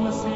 alma, Senhor.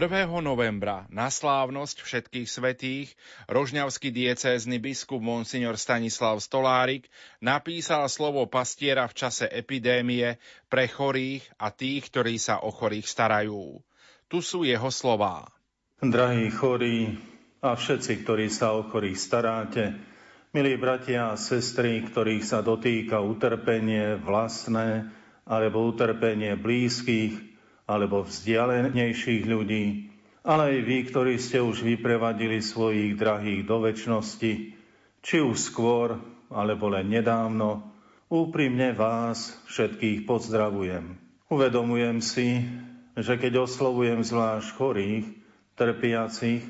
1. novembra na slávnosť všetkých svetých rožňavský diecézny biskup Monsignor Stanislav Stolárik napísal slovo pastiera v čase epidémie pre chorých a tých, ktorí sa o chorých starajú. Tu sú jeho slová. Drahí chorí a všetci, ktorí sa o chorých staráte, milí bratia a sestry, ktorých sa dotýka utrpenie vlastné alebo utrpenie blízkych, alebo vzdialenejších ľudí, ale aj vy, ktorí ste už vyprevadili svojich drahých do väčšnosti, či už skôr, alebo len nedávno, úprimne vás všetkých pozdravujem. Uvedomujem si, že keď oslovujem zvlášť chorých, trpiacich,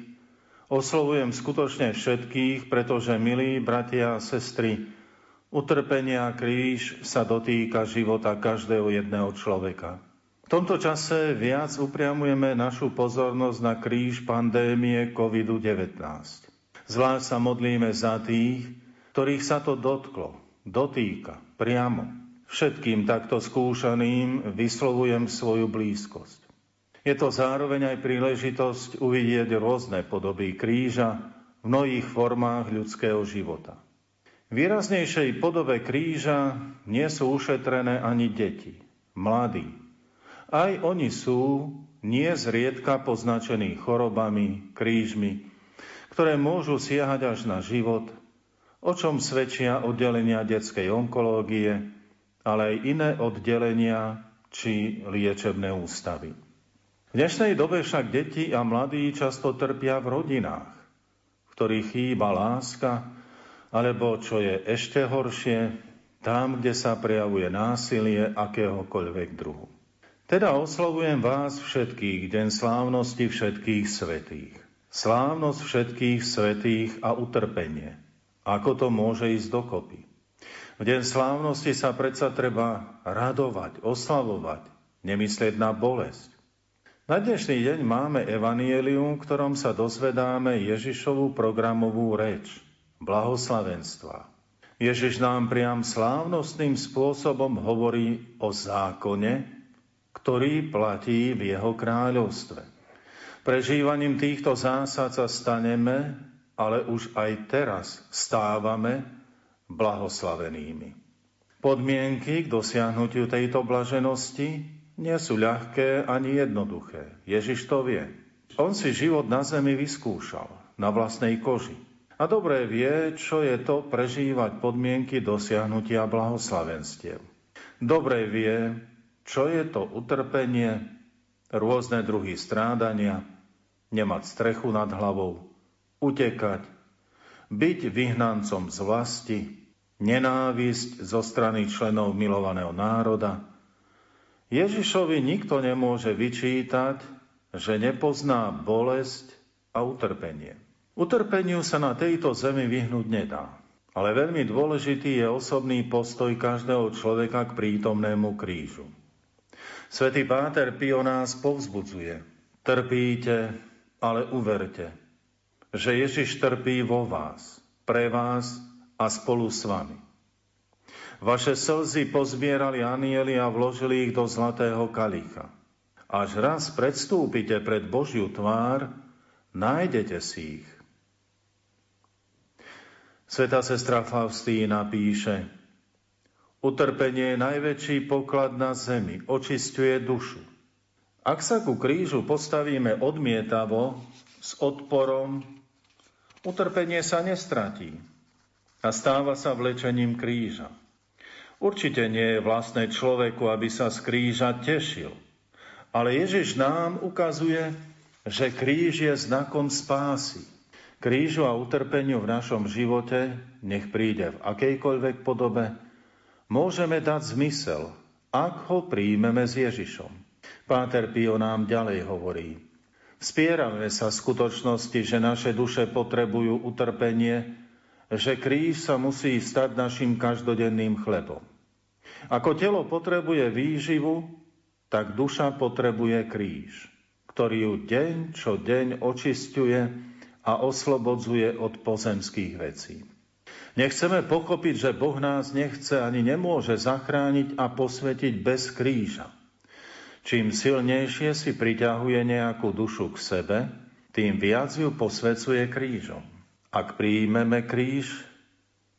oslovujem skutočne všetkých, pretože, milí bratia a sestry, utrpenia kríž sa dotýka života každého jedného človeka. V tomto čase viac upriamujeme našu pozornosť na kríž pandémie COVID-19. Zvlášť sa modlíme za tých, ktorých sa to dotklo, dotýka, priamo. Všetkým takto skúšaným vyslovujem svoju blízkosť. Je to zároveň aj príležitosť uvidieť rôzne podoby kríža v mnohých formách ľudského života. V výraznejšej podobe kríža nie sú ušetrené ani deti, mladí, aj oni sú nie zriedka poznačení chorobami, krížmi, ktoré môžu siahať až na život, o čom svedčia oddelenia detskej onkológie, ale aj iné oddelenia či liečebné ústavy. V dnešnej dobe však deti a mladí často trpia v rodinách, v ktorých chýba láska, alebo čo je ešte horšie, tam, kde sa prejavuje násilie akéhokoľvek druhu. Teda oslovujem vás všetkých, deň slávnosti všetkých svetých. Slávnosť všetkých svetých a utrpenie. Ako to môže ísť dokopy? V deň slávnosti sa predsa treba radovať, oslavovať, nemyslieť na bolesť. Na dnešný deň máme evanielium, v ktorom sa dozvedáme Ježišovú programovú reč, blahoslavenstva. Ježiš nám priam slávnostným spôsobom hovorí o zákone, ktorý platí v jeho kráľovstve. Prežívaním týchto zásad sa staneme, ale už aj teraz stávame blahoslavenými. Podmienky k dosiahnutiu tejto blaženosti nie sú ľahké ani jednoduché. Ježiš to vie. On si život na zemi vyskúšal na vlastnej koži. A dobre vie, čo je to prežívať podmienky dosiahnutia blahoslavenstiev. Dobre vie, čo je to utrpenie, rôzne druhy strádania, nemať strechu nad hlavou, utekať, byť vyhnancom z vlasti, nenávisť zo strany členov milovaného národa. Ježišovi nikto nemôže vyčítať, že nepozná bolesť a utrpenie. Utrpeniu sa na tejto zemi vyhnúť nedá. Ale veľmi dôležitý je osobný postoj každého človeka k prítomnému krížu. Svetý Páter Pio nás povzbudzuje. Trpíte, ale uverte, že Ježiš trpí vo vás, pre vás a spolu s vami. Vaše slzy pozbierali anieli a vložili ich do zlatého kalicha. Až raz predstúpite pred Božiu tvár, nájdete si ich. Sveta sestra Faustína píše, Utrpenie je najväčší poklad na zemi, očistuje dušu. Ak sa ku krížu postavíme odmietavo, s odporom, utrpenie sa nestratí a stáva sa vlečením kríža. Určite nie je vlastné človeku, aby sa z kríža tešil. Ale Ježiš nám ukazuje, že kríž je znakom spásy. Krížu a utrpeniu v našom živote, nech príde v akejkoľvek podobe, môžeme dať zmysel, ak ho príjmeme s Ježišom. Páter Pio nám ďalej hovorí. Spierame sa v skutočnosti, že naše duše potrebujú utrpenie, že kríž sa musí stať našim každodenným chlebom. Ako telo potrebuje výživu, tak duša potrebuje kríž, ktorý ju deň čo deň očistuje a oslobodzuje od pozemských vecí. Nechceme pochopiť, že Boh nás nechce ani nemôže zachrániť a posvetiť bez kríža. Čím silnejšie si priťahuje nejakú dušu k sebe, tým viac ju posvecuje krížom. Ak príjmeme kríž,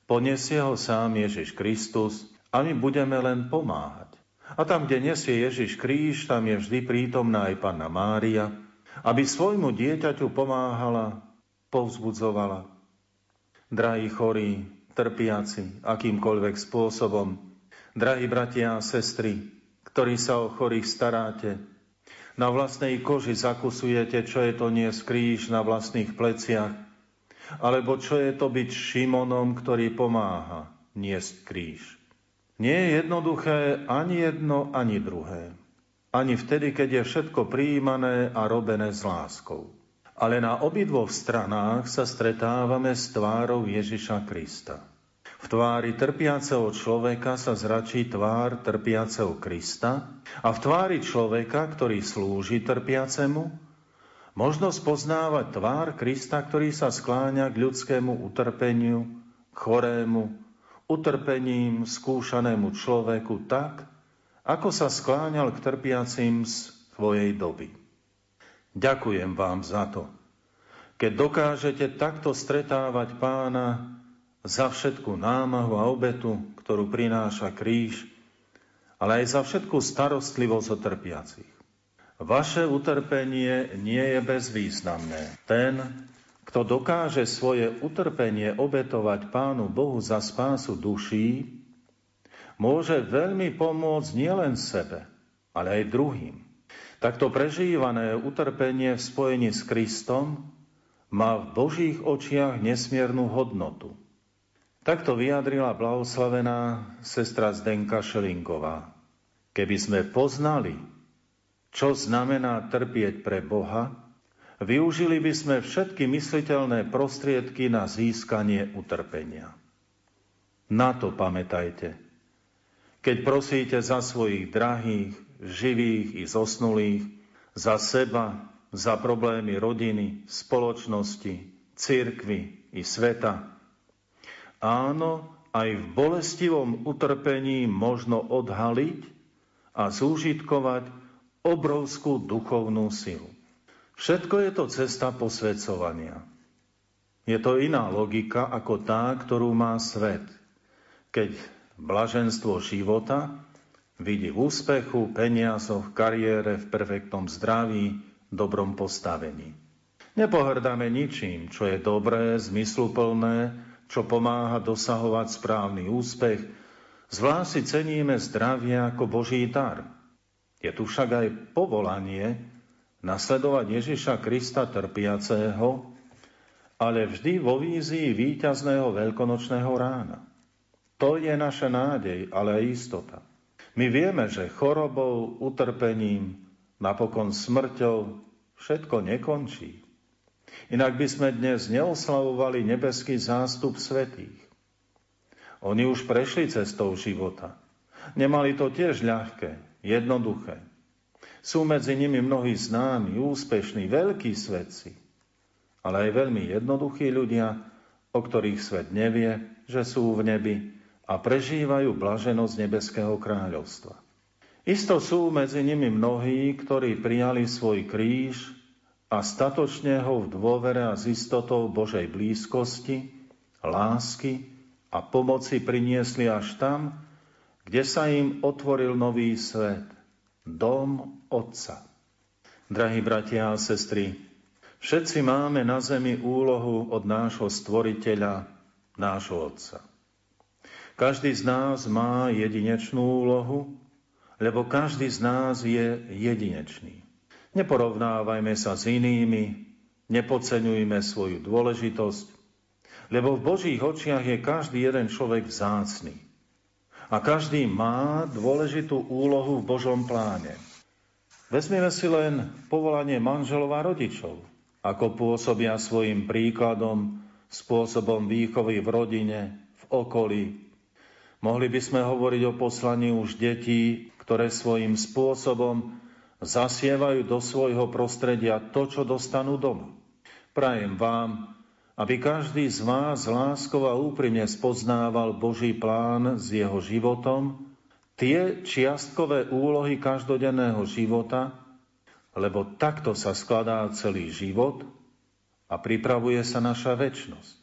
poniesie ho sám Ježiš Kristus a my budeme len pomáhať. A tam, kde nesie Ježiš kríž, tam je vždy prítomná aj Panna Mária, aby svojmu dieťaťu pomáhala, povzbudzovala drahí chorí, trpiaci, akýmkoľvek spôsobom, drahí bratia a sestry, ktorí sa o chorých staráte, na vlastnej koži zakusujete, čo je to nie kríž na vlastných pleciach, alebo čo je to byť Šimonom, ktorý pomáha niesť kríž. Nie je jednoduché ani jedno, ani druhé. Ani vtedy, keď je všetko prijímané a robené s láskou ale na obidvoch stranách sa stretávame s tvárou Ježiša Krista. V tvári trpiaceho človeka sa zračí tvár trpiaceho Krista a v tvári človeka, ktorý slúži trpiacemu, možno spoznávať tvár Krista, ktorý sa skláňa k ľudskému utrpeniu, k chorému, utrpením skúšanému človeku tak, ako sa skláňal k trpiacim z svojej doby. Ďakujem vám za to. Keď dokážete takto stretávať pána za všetku námahu a obetu, ktorú prináša kríž, ale aj za všetku starostlivosť o trpiacich. Vaše utrpenie nie je bezvýznamné. Ten, kto dokáže svoje utrpenie obetovať Pánu Bohu za spásu duší, môže veľmi pomôcť nielen sebe, ale aj druhým. Takto prežívané utrpenie v spojení s Kristom má v Božích očiach nesmiernu hodnotu. Takto vyjadrila blahoslavená sestra Zdenka Šelinková. Keby sme poznali, čo znamená trpieť pre Boha, využili by sme všetky mysliteľné prostriedky na získanie utrpenia. Na to pamätajte. Keď prosíte za svojich drahých, živých i zosnulých, za seba, za problémy rodiny, spoločnosti, církvy i sveta. Áno, aj v bolestivom utrpení možno odhaliť a zúžitkovať obrovskú duchovnú silu. Všetko je to cesta posvedcovania. Je to iná logika ako tá, ktorú má svet. Keď blaženstvo života vidí v úspechu, peniazoch, kariére, v perfektnom zdraví, dobrom postavení. Nepohrdáme ničím, čo je dobré, zmysluplné, čo pomáha dosahovať správny úspech, Zvlášť si ceníme zdravie ako Boží dar. Je tu však aj povolanie nasledovať Ježiša Krista trpiaceho, ale vždy vo vízii víťazného veľkonočného rána. To je naša nádej, ale aj istota. My vieme, že chorobou, utrpením, napokon smrťou všetko nekončí. Inak by sme dnes neoslavovali nebeský zástup svetých. Oni už prešli cestou života. Nemali to tiež ľahké, jednoduché. Sú medzi nimi mnohí známi, úspešní, veľkí svetci, ale aj veľmi jednoduchí ľudia, o ktorých svet nevie, že sú v nebi a prežívajú blaženosť nebeského kráľovstva. Isto sú medzi nimi mnohí, ktorí prijali svoj kríž a statočne ho v dôvere a s istotou Božej blízkosti, lásky a pomoci priniesli až tam, kde sa im otvoril nový svet, dom Otca. Drahí bratia a sestry, všetci máme na zemi úlohu od nášho stvoriteľa, nášho Otca. Každý z nás má jedinečnú úlohu, lebo každý z nás je jedinečný. Neporovnávajme sa s inými, nepodceňujme svoju dôležitosť, lebo v Božích očiach je každý jeden človek vzácný. A každý má dôležitú úlohu v Božom pláne. Vezmeme si len povolanie manželov a rodičov, ako pôsobia svojim príkladom, spôsobom výchovy v rodine, v okolí, Mohli by sme hovoriť o poslaní už detí, ktoré svojím spôsobom zasievajú do svojho prostredia to, čo dostanú doma. Prajem vám, aby každý z vás láskou a úprimne spoznával Boží plán s jeho životom, tie čiastkové úlohy každodenného života, lebo takto sa skladá celý život a pripravuje sa naša väčnosť.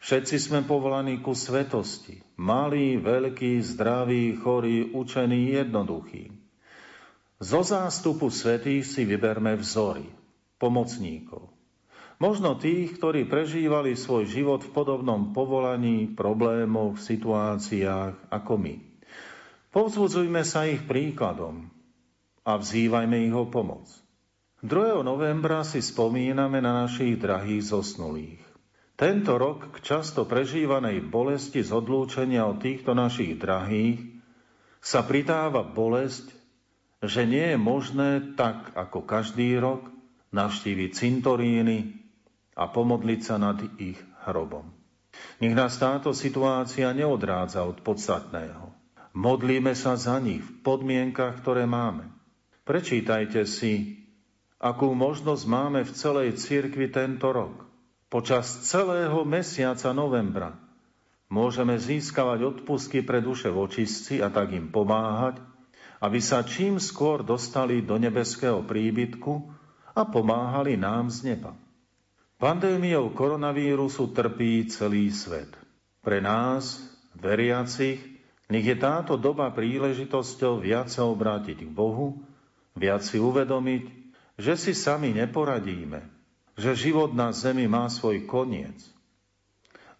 Všetci sme povolaní ku svetosti. Malí, veľkí, zdraví, chorí, učení, jednoduchí. Zo zástupu svetých si vyberme vzory, pomocníkov. Možno tých, ktorí prežívali svoj život v podobnom povolaní, problémoch, situáciách ako my. Povzbudzujme sa ich príkladom a vzývajme ich o pomoc. 2. novembra si spomíname na našich drahých zosnulých. Tento rok k často prežívanej bolesti z odlúčenia od týchto našich drahých sa pridáva bolesť, že nie je možné tak ako každý rok navštíviť cintoríny a pomodliť sa nad ich hrobom. Nech nás táto situácia neodrádza od podstatného. Modlíme sa za nich v podmienkach, ktoré máme. Prečítajte si, akú možnosť máme v celej cirkvi tento rok počas celého mesiaca novembra môžeme získavať odpustky pre duše vočistci a tak im pomáhať, aby sa čím skôr dostali do nebeského príbytku a pomáhali nám z neba. Pandémiou koronavírusu trpí celý svet. Pre nás, veriacich, nech je táto doba príležitosťou viac sa obrátiť k Bohu, viac si uvedomiť, že si sami neporadíme, že život na zemi má svoj koniec.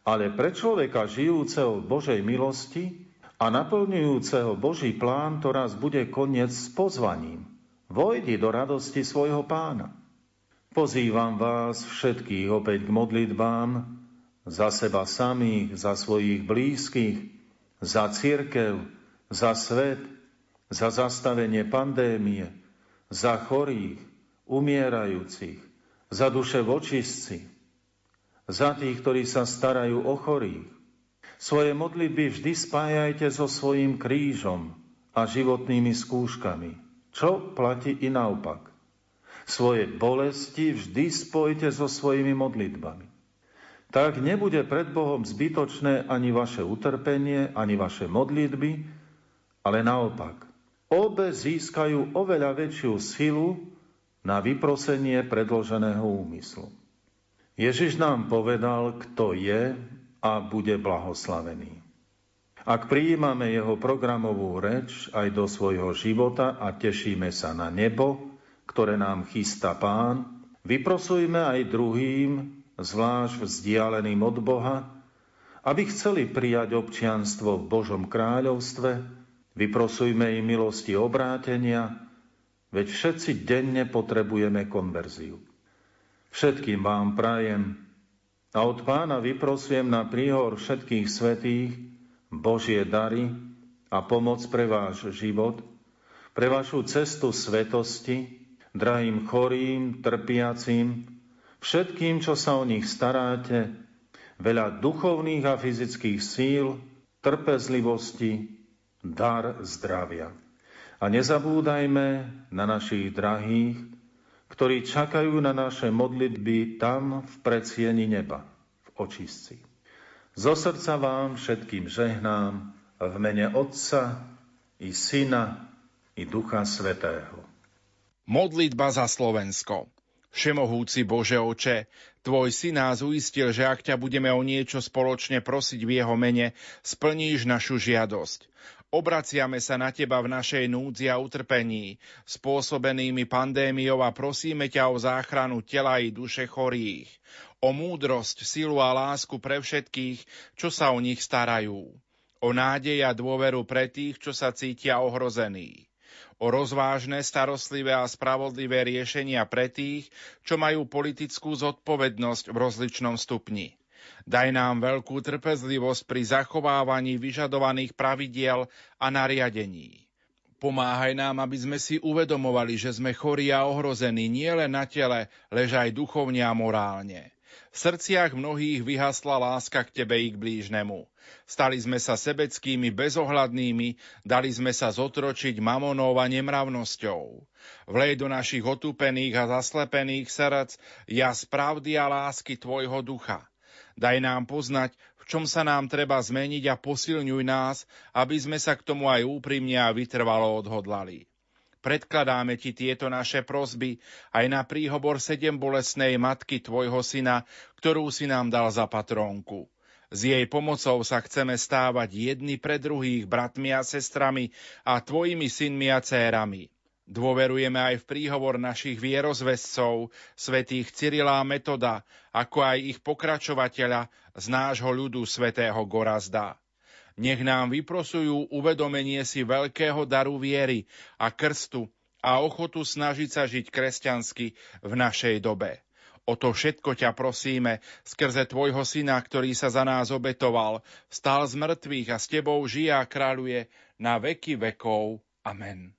Ale pre človeka žijúceho v Božej milosti a naplňujúceho Boží plán to raz bude koniec s pozvaním. Vojdi do radosti svojho pána. Pozývam vás všetkých opäť k modlitbám za seba samých, za svojich blízkych, za církev, za svet, za zastavenie pandémie, za chorých, umierajúcich, za duše vočistci, za tých, ktorí sa starajú o chorých. Svoje modlitby vždy spájajte so svojím krížom a životnými skúškami, čo platí i naopak. Svoje bolesti vždy spojite so svojimi modlitbami. Tak nebude pred Bohom zbytočné ani vaše utrpenie, ani vaše modlitby, ale naopak. Obe získajú oveľa väčšiu silu na vyprosenie predloženého úmyslu. Ježiš nám povedal, kto je a bude blahoslavený. Ak prijímame jeho programovú reč aj do svojho života a tešíme sa na nebo, ktoré nám chystá Pán, vyprosujme aj druhým, zvlášť vzdialeným od Boha, aby chceli prijať občianstvo v Božom kráľovstve, vyprosujme im milosti obrátenia, veď všetci denne potrebujeme konverziu. Všetkým vám prajem a od pána vyprosujem na príhor všetkých svetých Božie dary a pomoc pre váš život, pre vašu cestu svetosti, drahým chorým, trpiacím, všetkým, čo sa o nich staráte, veľa duchovných a fyzických síl, trpezlivosti, dar zdravia. A nezabúdajme na našich drahých, ktorí čakajú na naše modlitby tam v predsieni neba, v očistci. Zo srdca vám všetkým žehnám v mene Otca i Syna i Ducha Svetého. Modlitba za Slovensko. Všemohúci Bože oče, Tvoj syn nás uistil, že ak ťa budeme o niečo spoločne prosiť v jeho mene, splníš našu žiadosť. Obraciame sa na teba v našej núdzi a utrpení, spôsobenými pandémiou a prosíme ťa o záchranu tela i duše chorých, o múdrosť, silu a lásku pre všetkých, čo sa o nich starajú, o nádej a dôveru pre tých, čo sa cítia ohrození. O rozvážne, starostlivé a spravodlivé riešenia pre tých, čo majú politickú zodpovednosť v rozličnom stupni. Daj nám veľkú trpezlivosť pri zachovávaní vyžadovaných pravidiel a nariadení. Pomáhaj nám, aby sme si uvedomovali, že sme chorí a ohrození nielen na tele, lež aj duchovne a morálne. V srdciach mnohých vyhasla láska k Tebe i k blížnemu. Stali sme sa sebeckými, bezohľadnými, dali sme sa zotročiť mamonou a nemravnosťou. Vlej do našich otúpených a zaslepených srdc ja pravdy a lásky Tvojho ducha. Daj nám poznať, v čom sa nám treba zmeniť a posilňuj nás, aby sme sa k tomu aj úprimne a vytrvalo odhodlali. Predkladáme ti tieto naše prosby aj na príhovor sedem bolesnej matky tvojho syna, ktorú si nám dal za patrónku. S jej pomocou sa chceme stávať jedni pre druhých bratmi a sestrami a tvojimi synmi a cérami. Dôverujeme aj v príhovor našich vierozvescov, svätých Cyrila a Metoda, ako aj ich pokračovateľa z nášho ľudu svätého Gorazda. Nech nám vyprosujú uvedomenie si veľkého daru viery a krstu a ochotu snažiť sa žiť kresťansky v našej dobe. O to všetko ťa prosíme skrze Tvojho Syna, ktorý sa za nás obetoval, stál z mŕtvych a s Tebou žije a kráľuje na veky vekov. Amen.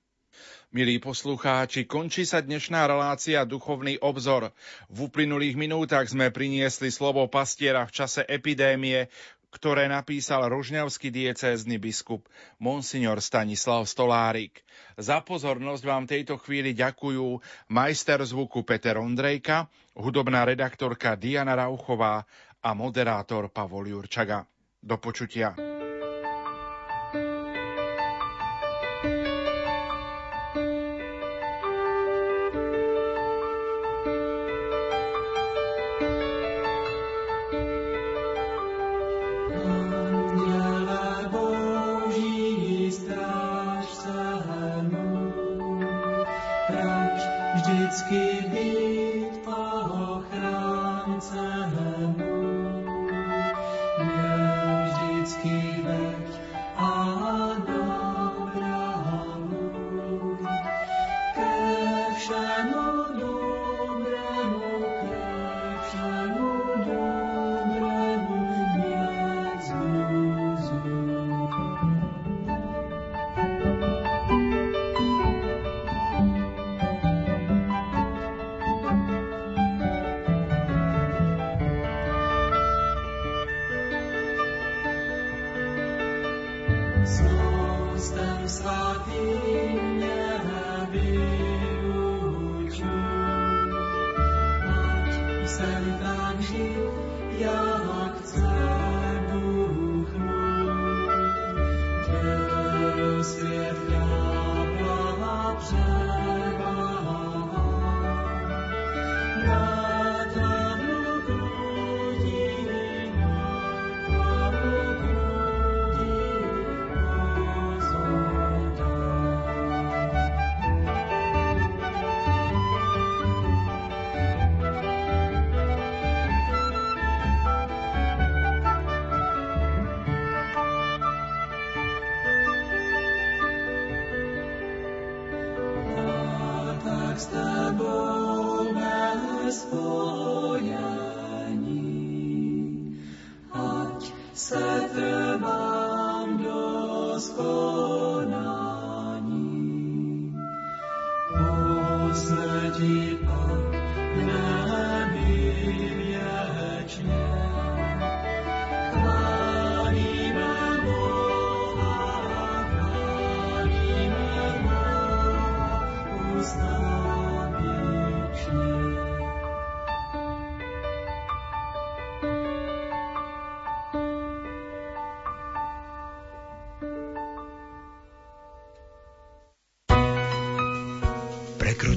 Milí poslucháči, končí sa dnešná relácia Duchovný obzor. V uplynulých minútach sme priniesli slovo pastiera v čase epidémie, ktoré napísal rožňavský diecézny biskup Monsignor Stanislav Stolárik. Za pozornosť vám tejto chvíli ďakujú majster zvuku Peter Ondrejka, hudobná redaktorka Diana Rauchová a moderátor Pavol Jurčaga. Do počutia.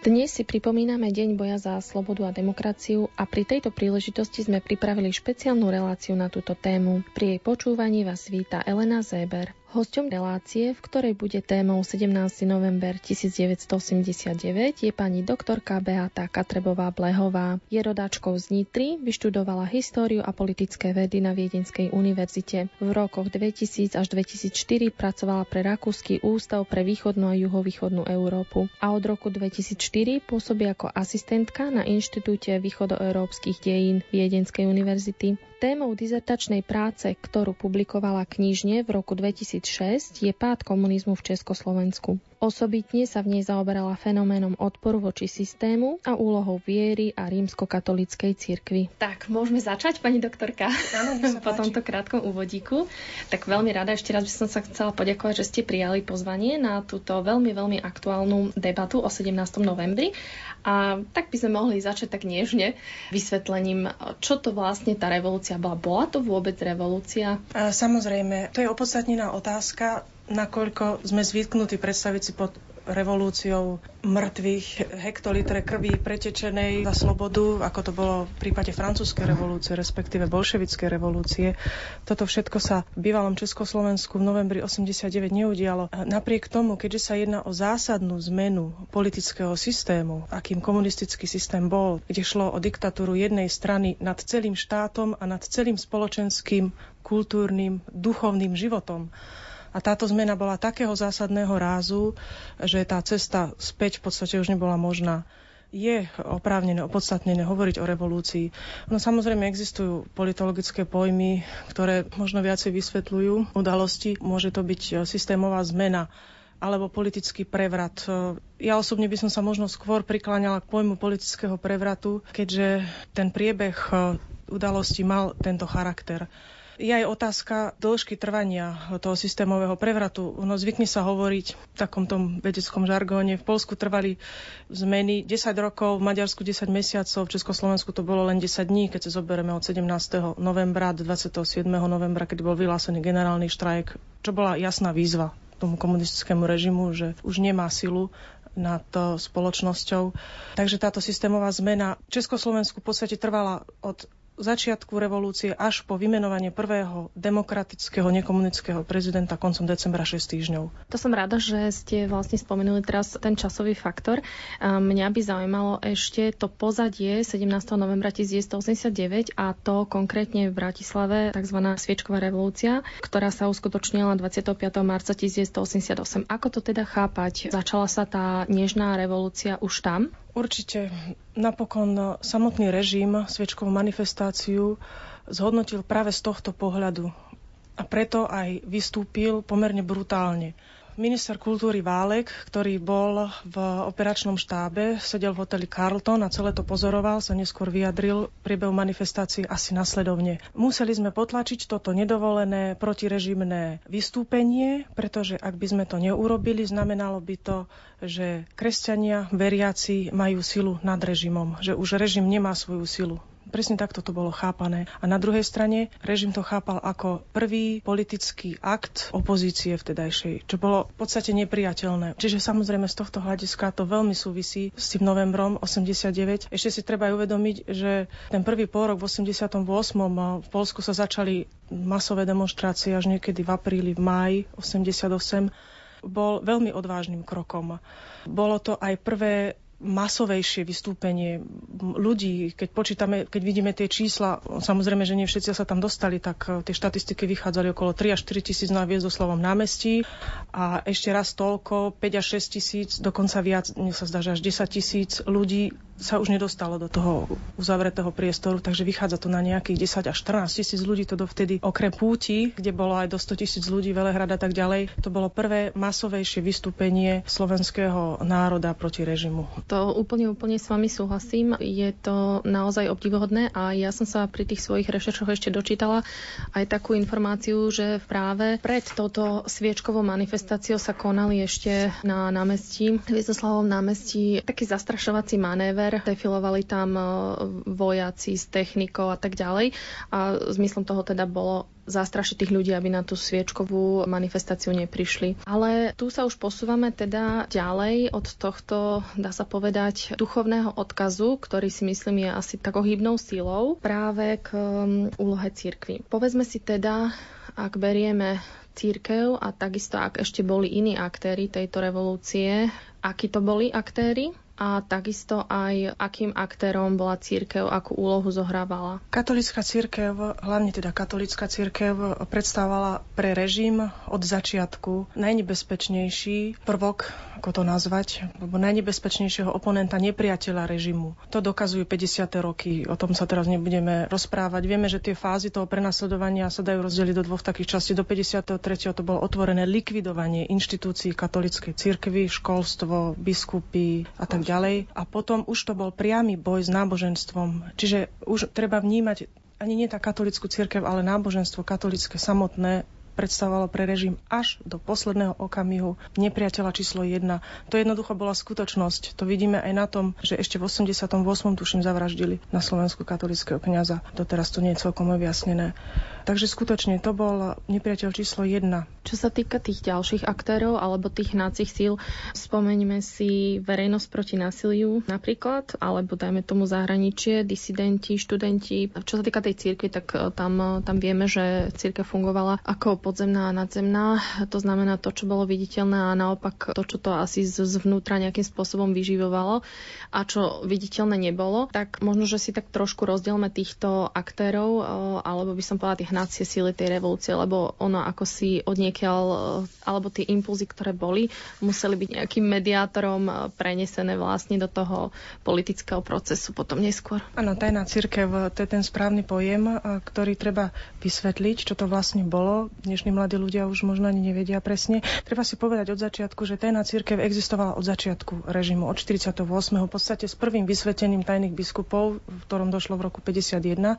Dnes si pripomíname Deň boja za slobodu a demokraciu a pri tejto príležitosti sme pripravili špeciálnu reláciu na túto tému. Pri jej počúvaní vás víta Elena Zéber. Hosťom relácie, v ktorej bude témou 17. november 1989, je pani doktorka Beata Katrebová Blehová. Je rodáčkou z Nitry, vyštudovala históriu a politické vedy na Viedenskej univerzite. V rokoch 2000 až 2004 pracovala pre Rakúsky ústav pre východnú a juhovýchodnú Európu a od roku 2004 pôsobí ako asistentka na Inštitúte východoeurópskych dejín Viedenskej univerzity. Témou dizertačnej práce, ktorú publikovala knižne v roku 2006, je pád komunizmu v Československu. Osobitne sa v nej zaoberala fenoménom odporu voči systému a úlohou viery a rímskokatolíckej cirkvi. Tak, môžeme začať, pani doktorka? Áno, po tomto krátkom úvodíku. Tak veľmi rada ešte raz by som sa chcela poďakovať, že ste prijali pozvanie na túto veľmi, veľmi aktuálnu debatu o 17. novembri. A tak by sme mohli začať tak nežne vysvetlením, čo to vlastne tá revolúcia bola. Bola to vôbec revolúcia? Samozrejme, to je opodstatnená otázka nakoľko sme zvyknutí predstaviť si pod revolúciou mŕtvych hektolitre krvi pretečenej za slobodu, ako to bolo v prípade francúzskej revolúcie, respektíve bolševickej revolúcie. Toto všetko sa v bývalom Československu v novembri 89 neudialo. Napriek tomu, keďže sa jedná o zásadnú zmenu politického systému, akým komunistický systém bol, kde šlo o diktatúru jednej strany nad celým štátom a nad celým spoločenským, kultúrnym, duchovným životom, a táto zmena bola takého zásadného rázu, že tá cesta späť v podstate už nebola možná je oprávnené, opodstatnené hovoriť o revolúcii. No samozrejme existujú politologické pojmy, ktoré možno viacej vysvetľujú udalosti. Môže to byť systémová zmena alebo politický prevrat. Ja osobne by som sa možno skôr prikláňala k pojmu politického prevratu, keďže ten priebeh udalosti mal tento charakter je aj otázka dĺžky trvania toho systémového prevratu. No, zvykne sa hovoriť v takom tom vedeckom žargóne. V Polsku trvali zmeny 10 rokov, v Maďarsku 10 mesiacov, v Československu to bolo len 10 dní, keď sa zoberieme od 17. novembra do 27. novembra, keď bol vyhlásený generálny štrajk, čo bola jasná výzva tomu komunistickému režimu, že už nemá silu nad spoločnosťou. Takže táto systémová zmena Československu v podstate trvala od začiatku revolúcie až po vymenovanie prvého demokratického nekomunického prezidenta koncom decembra 6 týždňov. To som rada, že ste vlastne spomenuli teraz ten časový faktor. Mňa by zaujímalo ešte to pozadie 17. novembra 1989 a to konkrétne v Bratislave tzv. sviečková revolúcia, ktorá sa uskutočnila 25. marca 1988. Ako to teda chápať? Začala sa tá nežná revolúcia už tam? Určite. Napokon samotný režim sviečkovú manifestáciu zhodnotil práve z tohto pohľadu. A preto aj vystúpil pomerne brutálne. Minister kultúry Válek, ktorý bol v operačnom štábe, sedel v hoteli Carlton a celé to pozoroval, sa neskôr vyjadril priebehu manifestácií asi nasledovne. Museli sme potlačiť toto nedovolené protirežimné vystúpenie, pretože ak by sme to neurobili, znamenalo by to, že kresťania, veriaci majú silu nad režimom, že už režim nemá svoju silu Presne takto to bolo chápané. A na druhej strane režim to chápal ako prvý politický akt opozície vtedajšej, čo bolo v podstate nepriateľné. Čiže samozrejme z tohto hľadiska to veľmi súvisí s tým novembrom 89. Ešte si treba aj uvedomiť, že ten prvý pôrok v 88. v Polsku sa začali masové demonstrácie až niekedy v apríli, v máji 88 bol veľmi odvážnym krokom. Bolo to aj prvé masovejšie vystúpenie ľudí, keď počítame, keď vidíme tie čísla, samozrejme, že nie všetci sa tam dostali, tak eh, tie štatistiky vychádzali okolo 3 až 4 tisíc na Viezdoslavom námestí. A ešte raz toľko, 5 až 6 tisíc, dokonca viac, mne sa zdá, že až 10 tisíc ľudí sa už nedostalo do toho uzavretého priestoru, takže vychádza to na nejakých 10 až 14 tisíc ľudí, to dovtedy okrem púti, kde bolo aj do 100 tisíc ľudí, Velehrad a tak ďalej, to bolo prvé masovejšie vystúpenie slovenského národa proti režimu. To úplne, úplne s vami súhlasím. Je to naozaj obdivuhodné a ja som sa pri tých svojich rešeršoch ešte dočítala aj takú informáciu, že práve pred touto sviečkovou manifestáciou sa konali ešte na námestí, Viezoslavom námestí, taký zastrašovací manéver, smer, defilovali tam e, vojaci s technikou a tak ďalej. A zmyslom toho teda bolo zastrašiť tých ľudí, aby na tú sviečkovú manifestáciu neprišli. Ale tu sa už posúvame teda ďalej od tohto, dá sa povedať, duchovného odkazu, ktorý si myslím je asi takou hybnou sílou práve k úlohe cirkvi. Povedzme si teda, ak berieme církev a takisto ak ešte boli iní aktéry tejto revolúcie, akí to boli aktéry a takisto aj akým aktérom bola církev, akú úlohu zohrávala. Katolická církev, hlavne teda katolická církev, predstavovala pre režim od začiatku najnebezpečnejší prvok, ako to nazvať, najnebezpečnejšieho oponenta nepriateľa režimu. To dokazujú 50. roky, o tom sa teraz nebudeme rozprávať. Vieme, že tie fázy toho prenasledovania sa dajú rozdeliť do dvoch takých častí. Do 53. to bolo otvorené likvidovanie inštitúcií katolíckej cirkvy, školstvo, biskupy a tak ďalej. A potom už to bol priamy boj s náboženstvom. Čiže už treba vnímať ani nie tá katolickú církev, ale náboženstvo katolické samotné predstavovalo pre režim až do posledného okamihu nepriateľa číslo 1. To jednoducho bola skutočnosť. To vidíme aj na tom, že ešte v 88. tuším zavraždili na Slovensku katolického kniaza. Doteraz to nie je celkom objasnené. Takže skutočne to bol nepriateľ číslo 1. Čo sa týka tých ďalších aktérov alebo tých nácich síl, spomeňme si verejnosť proti násiliu napríklad, alebo dajme tomu zahraničie, disidenti, študenti. Čo sa týka tej cirkvi, tak e, tam, e, tam vieme, že cirkev fungovala ako podzemná a nadzemná. To znamená to, čo bolo viditeľné a naopak to, čo to asi zvnútra nejakým spôsobom vyživovalo a čo viditeľné nebolo. Tak možno, že si tak trošku rozdielme týchto aktérov, e, alebo by som povedala tých hnacie síly tej revolúcie, lebo ono ako si odniekiaľ, e, alebo tie impulzy, ktoré boli, museli byť nejakým mediátorom e, prenesené vlastne do toho politického procesu potom neskôr. Áno, tajná církev, to je ten správny pojem, e, ktorý treba vysvetliť, čo to vlastne bolo. Dnešní mladí ľudia už možno ani nevedia presne. Treba si povedať od začiatku, že tajná církev existovala od začiatku režimu, od 48. v podstate s prvým vysvetením tajných biskupov, v ktorom došlo v roku 51.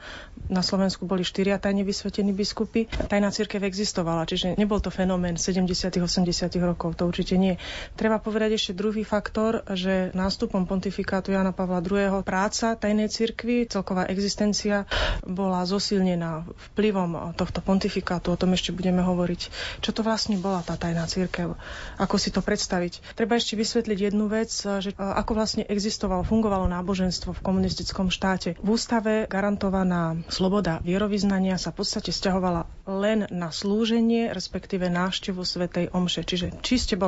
Na Slovensku boli štyria tajne vysvetení posvetení biskupy. Tajná církev existovala, čiže nebol to fenomén 70 80 rokov, to určite nie. Treba povedať ešte druhý faktor, že nástupom pontifikátu Jana Pavla II. práca tajnej církvy, celková existencia bola zosilnená vplyvom tohto pontifikátu, o tom ešte budeme hovoriť. Čo to vlastne bola tá tajná církev? Ako si to predstaviť? Treba ešte vysvetliť jednu vec, že ako vlastne existovalo, fungovalo náboženstvo v komunistickom štáte. V ústave garantovaná sloboda vierovýznania sa v podstate stiahovala len na slúženie, respektíve návštevu Svetej Omše. Čiže či ste bol